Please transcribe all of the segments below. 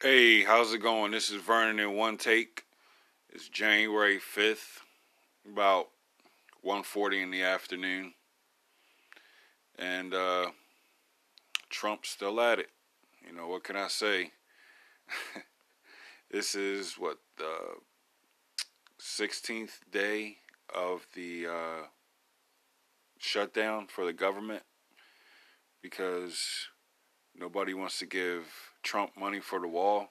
Hey, how's it going? This is Vernon in one take. It's January 5th, about 1:40 in the afternoon. And uh Trump's still at it. You know, what can I say? this is what the 16th day of the uh shutdown for the government because nobody wants to give Trump money for the wall.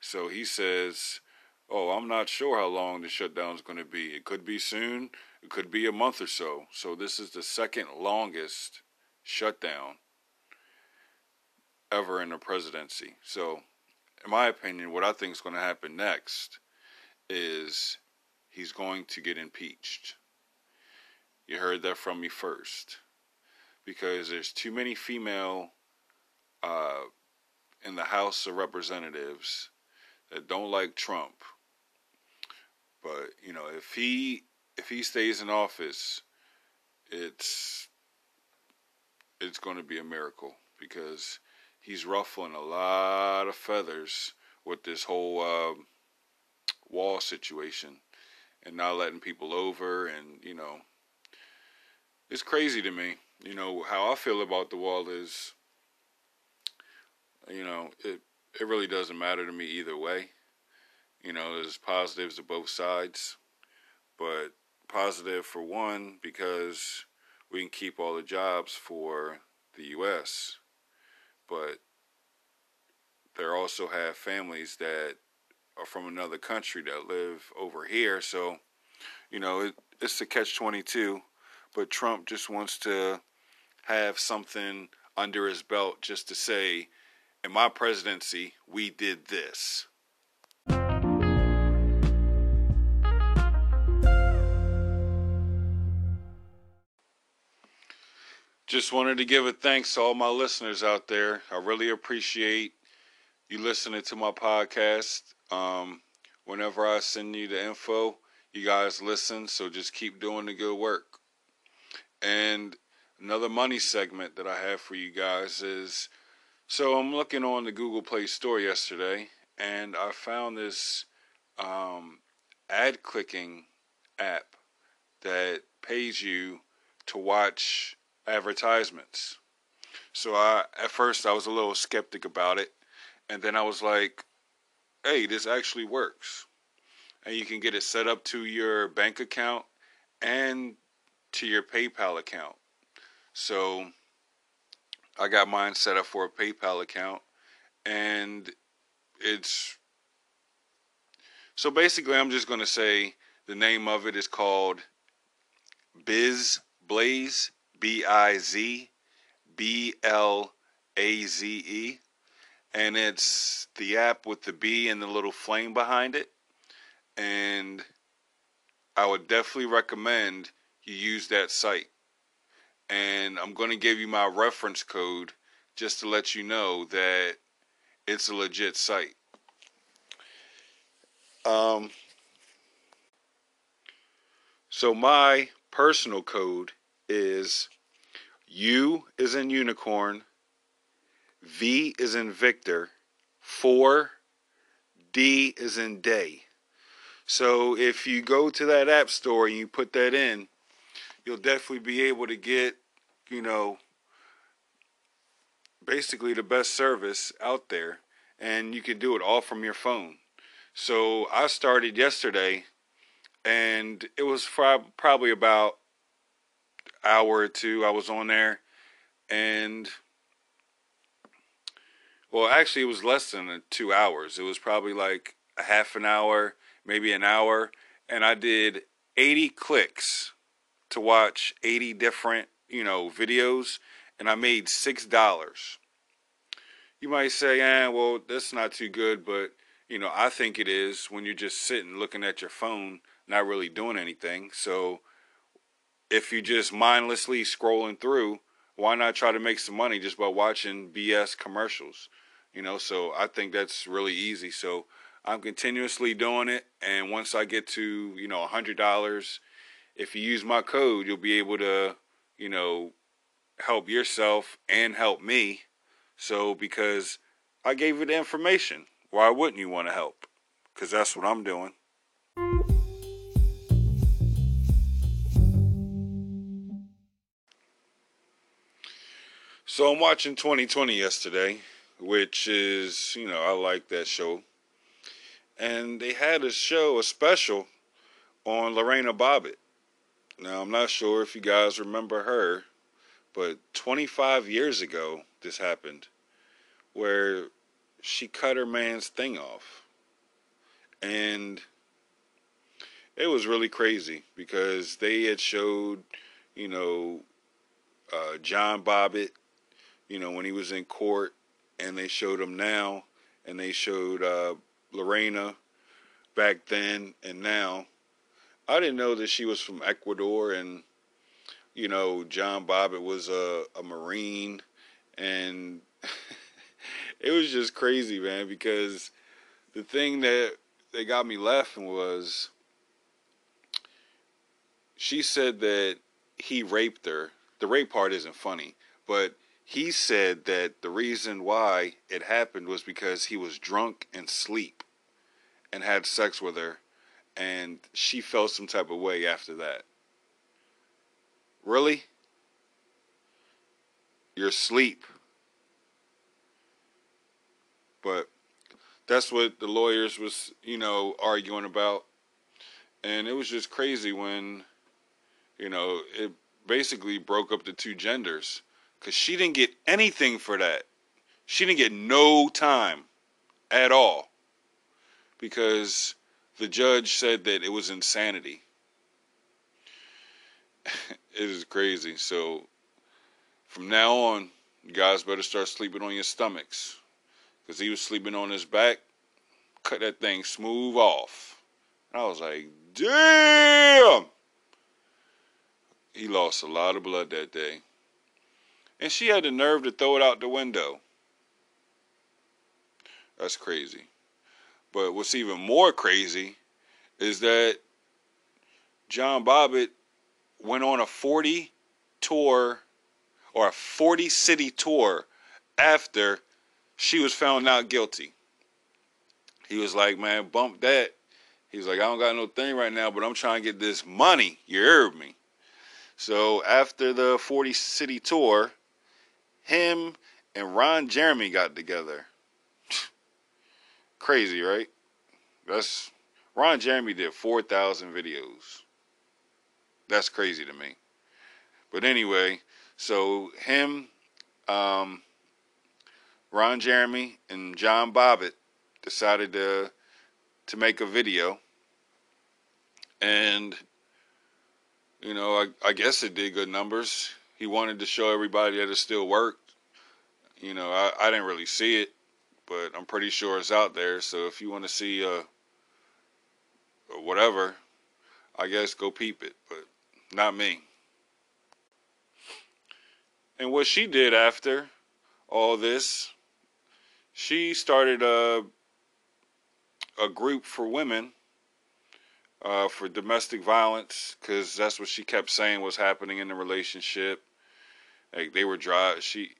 So he says, Oh, I'm not sure how long the shutdown is going to be. It could be soon, it could be a month or so. So this is the second longest shutdown ever in the presidency. So, in my opinion, what I think is going to happen next is he's going to get impeached. You heard that from me first. Because there's too many female uh, in the House of Representatives that don't like Trump. But you know, if he if he stays in office, it's it's going to be a miracle because he's ruffling a lot of feathers with this whole uh, wall situation and not letting people over and you know it's crazy to me you know how i feel about the wall is you know, it it really doesn't matter to me either way. You know, there's positives to both sides, but positive for one because we can keep all the jobs for the U.S., but there also have families that are from another country that live over here. So, you know, it, it's a catch 22, but Trump just wants to have something under his belt just to say, in my presidency, we did this. Just wanted to give a thanks to all my listeners out there. I really appreciate you listening to my podcast. Um, whenever I send you the info, you guys listen, so just keep doing the good work. And another money segment that I have for you guys is so I'm looking on the Google Play Store yesterday, and I found this um, ad clicking app that pays you to watch advertisements. So I at first I was a little skeptic about it, and then I was like, "Hey, this actually works." And you can get it set up to your bank account and to your PayPal account. So I got mine set up for a PayPal account, and it's so basically I'm just gonna say the name of it is called Biz Blaze B I Z B L A Z E, and it's the app with the B and the little flame behind it, and I would definitely recommend you use that site and I'm going to give you my reference code just to let you know that it's a legit site. Um, so my personal code is U is in unicorn, V is in Victor, 4, D is in day. So if you go to that app store and you put that in, you'll definitely be able to get, you know, basically the best service out there. And you can do it all from your phone. So I started yesterday, and it was probably about hour or two I was on there, and well, actually, it was less than two hours. It was probably like a half an hour, maybe an hour, and I did 80 clicks to watch 80 different, you know, videos and I made $6. You might say, "Eh, well, that's not too good," but you know, I think it is when you're just sitting looking at your phone, not really doing anything. So if you're just mindlessly scrolling through, why not try to make some money just by watching BS commercials? You know, so I think that's really easy. So I'm continuously doing it, and once I get to you know a hundred dollars if you use my code, you'll be able to, you know, help yourself and help me. So because I gave you the information, why wouldn't you want to help? Because that's what I'm doing. So I'm watching 2020 yesterday, which is, you know, I like that show. And they had a show, a special on Lorena Bobbitt. Now, I'm not sure if you guys remember her, but 25 years ago, this happened where she cut her man's thing off. And it was really crazy because they had showed, you know, uh, John Bobbitt you know, when he was in court, and they showed him now, and they showed uh, Lorena back then and now. I didn't know that she was from Ecuador, and you know, John Bobbitt was a, a Marine, and it was just crazy, man. Because the thing that that got me laughing was she said that he raped her. The rape part isn't funny, but he said that the reason why it happened was because he was drunk and sleep and had sex with her and she felt some type of way after that. Really? You're asleep. But that's what the lawyers was, you know, arguing about. And it was just crazy when, you know, it basically broke up the two genders because she didn't get anything for that. She didn't get no time at all because the judge said that it was insanity. it is crazy. So from now on, you guys better start sleeping on your stomachs because he was sleeping on his back. Cut that thing smooth off. And I was like, damn! He lost a lot of blood that day. And she had the nerve to throw it out the window. That's crazy. But what's even more crazy is that John Bobbitt went on a 40 tour or a 40 city tour after she was found not guilty. He was like, man, bump that. He was like, I don't got no thing right now, but I'm trying to get this money. You heard me. So after the 40 city tour, him and Ron Jeremy got together. Crazy, right? That's Ron Jeremy did 4,000 videos. That's crazy to me. But anyway, so him, um, Ron Jeremy, and John Bobbitt decided to to make a video, and you know, I, I guess it did good numbers he wanted to show everybody that it still worked. You know, I, I didn't really see it, but I'm pretty sure it's out there. So if you want to see uh, whatever, I guess go peep it, but not me. And what she did after all this, she started a a group for women uh, for domestic violence because that's what she kept saying was happening in the relationship. Like they were drive she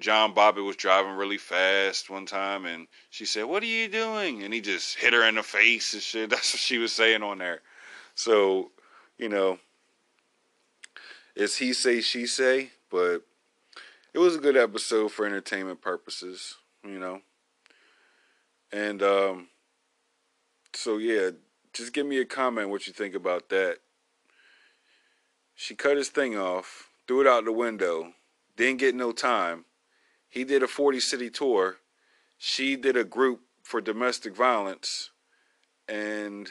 John Bobbitt was driving really fast one time and she said, What are you doing? And he just hit her in the face and shit. That's what she was saying on there. So, you know, it's he say, she say, but it was a good episode for entertainment purposes, you know. And um so yeah, just give me a comment what you think about that. She cut his thing off threw it out the window, didn't get no time. He did a 40 city tour. She did a group for domestic violence. And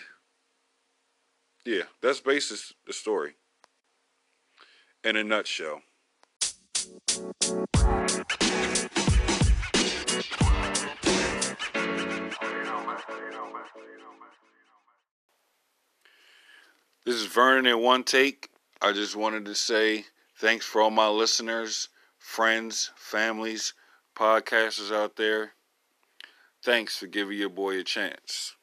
yeah, that's basically the story in a nutshell. This is Vernon in one take. I just wanted to say Thanks for all my listeners, friends, families, podcasters out there. Thanks for giving your boy a chance.